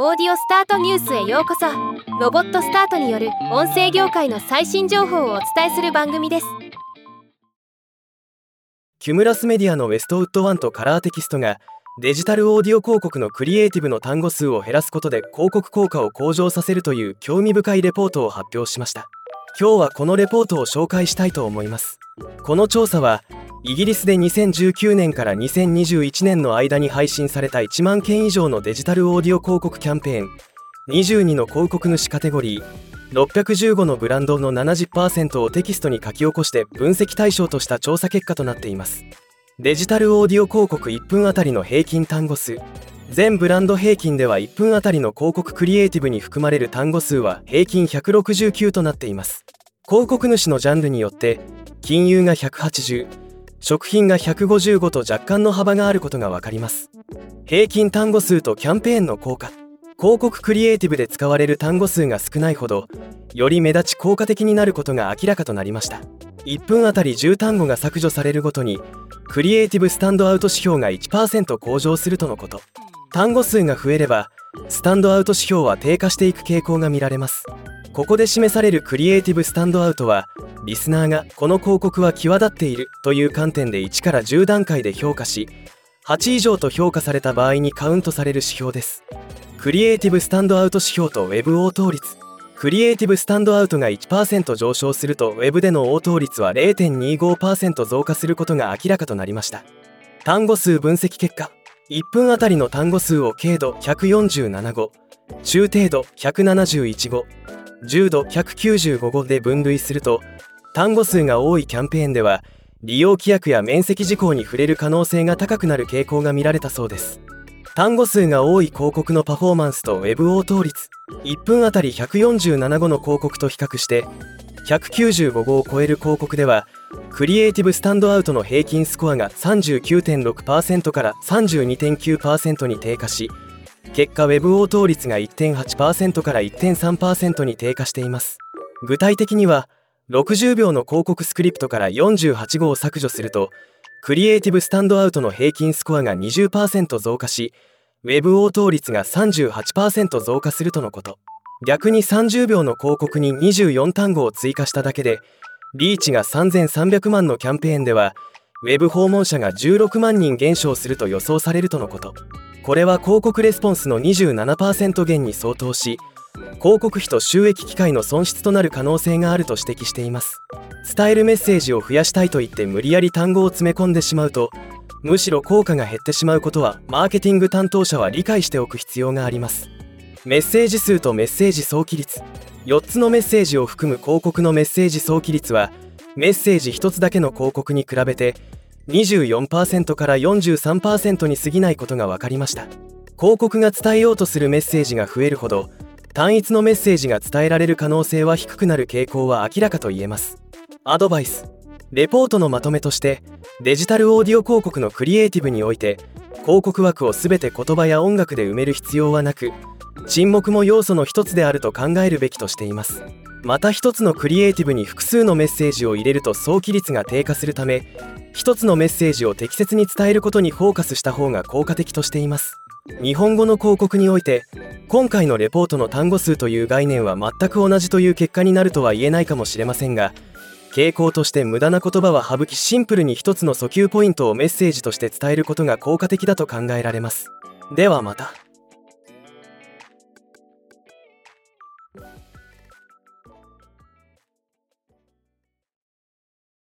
オーディオスタートニュースへようこそ。ロボットスタートによる音声業界の最新情報をお伝えする番組です。キュムラスメディアのウェストウッドワンとカラーテキストがデジタルオーディオ広告のクリエイティブの単語数を減らすことで広告効果を向上させるという興味深いレポートを発表しました。今日はこのレポートを紹介したいと思います。この調査はイギリスで2019年から2021年の間に配信された1万件以上のデジタルオーディオ広告キャンペーン。22の広告主カテゴリー。615のブランドの70%をテキストに書き起こして分析対象とした調査結果となっています。デジタルオーディオ広告1分あたりの平均単語数。全ブランド平均では1分あたりの広告クリエイティブに含まれる単語数は平均169となっています。広告主のジャンルによって金融が180食品が155と若干の幅があることが分かります。平均単語数とキャンペーンの効果。広告クリエイティブで使われる単語数が少ないほどより目立ち効果的になることが明らかとなりました。1分あたり10単語が削除されるごとにクリエイティブスタンドアウト指標が1%向上するとのこと。単語数が増えればスタンドアウト指標は低下していく傾向が見られます。ここで示されるクリエイティブスタンドアウトはリスナーがこの広告は際立っているという観点で1から10段階で評価し8以上と評価された場合にカウントされる指標です。クリエイティブスタンドアウト指標と Web 応答率クリエイティブスタンドアウトが1%上昇すると Web での応答率は0.25%増加することが明らかとなりました。単語数分析結果。1分あたりの単語数を軽度147語。中程度171語。重度195語で分類すると単語数が多いキャンペーンでは利用規約や面積事項に触れる可能性が高くなる傾向が見られたそうです。単語数が多い広告のパフォーマンスと Web 応答率1分あたり147語の広告と比較して195語を超える広告ではクリエイティブスタンドアウトの平均スコアが39.6%から32.9%に低下し結果 Web 応答率が1.8%から1.3%に低下しています。具体的には60秒の広告スクリプトから48語を削除するとクリエイティブスタンドアウトの平均スコアが20%増加し Web 応答率が38%増加するとのこと。逆に30秒の広告に24単語を追加しただけでリーチが3300万のキャンペーンでは Web 訪問者が16万人減少すると予想されるとのこと。これは広告レスポンスの27%減に相当し広告費と収益機会の損失となる可能性があると指摘しています。伝えるメッセージを増やしたいと言って無理やり単語を詰め込んでしまうとむしろ効果が減ってしまうことはマーケティング担当者は理解しておく必要があります。メッセージ数とメッセージ早期率。4つのメッセージを含む広告のメッセージ早期率はメッセージ1つだけの広告に比べて24%から43%に過ぎないことが分かりました。広告が伝えようとするメッセージが増えるほど単一のメッセージが伝えられる可能性は低くなる傾向は明らかと言えます。アドバイス。レポートのまとめとしてデジタルオーディオ広告のクリエイティブにおいて広告枠を全て言葉や音楽で埋める必要はなく沈黙も要素の一つであると考えるべきとしています。また一つのクリエイティブに複数のメッセージを入れると早期率が低下するため一つのメッセージを適切に伝えることにフォーカスした方が効果的としています。日本語の広告において今回のレポートの単語数という概念は全く同じという結果になるとは言えないかもしれませんが傾向として無駄な言葉は省きシンプルに一つの訴求ポイントをメッセージとして伝えることが効果的だと考えられます。ではまた。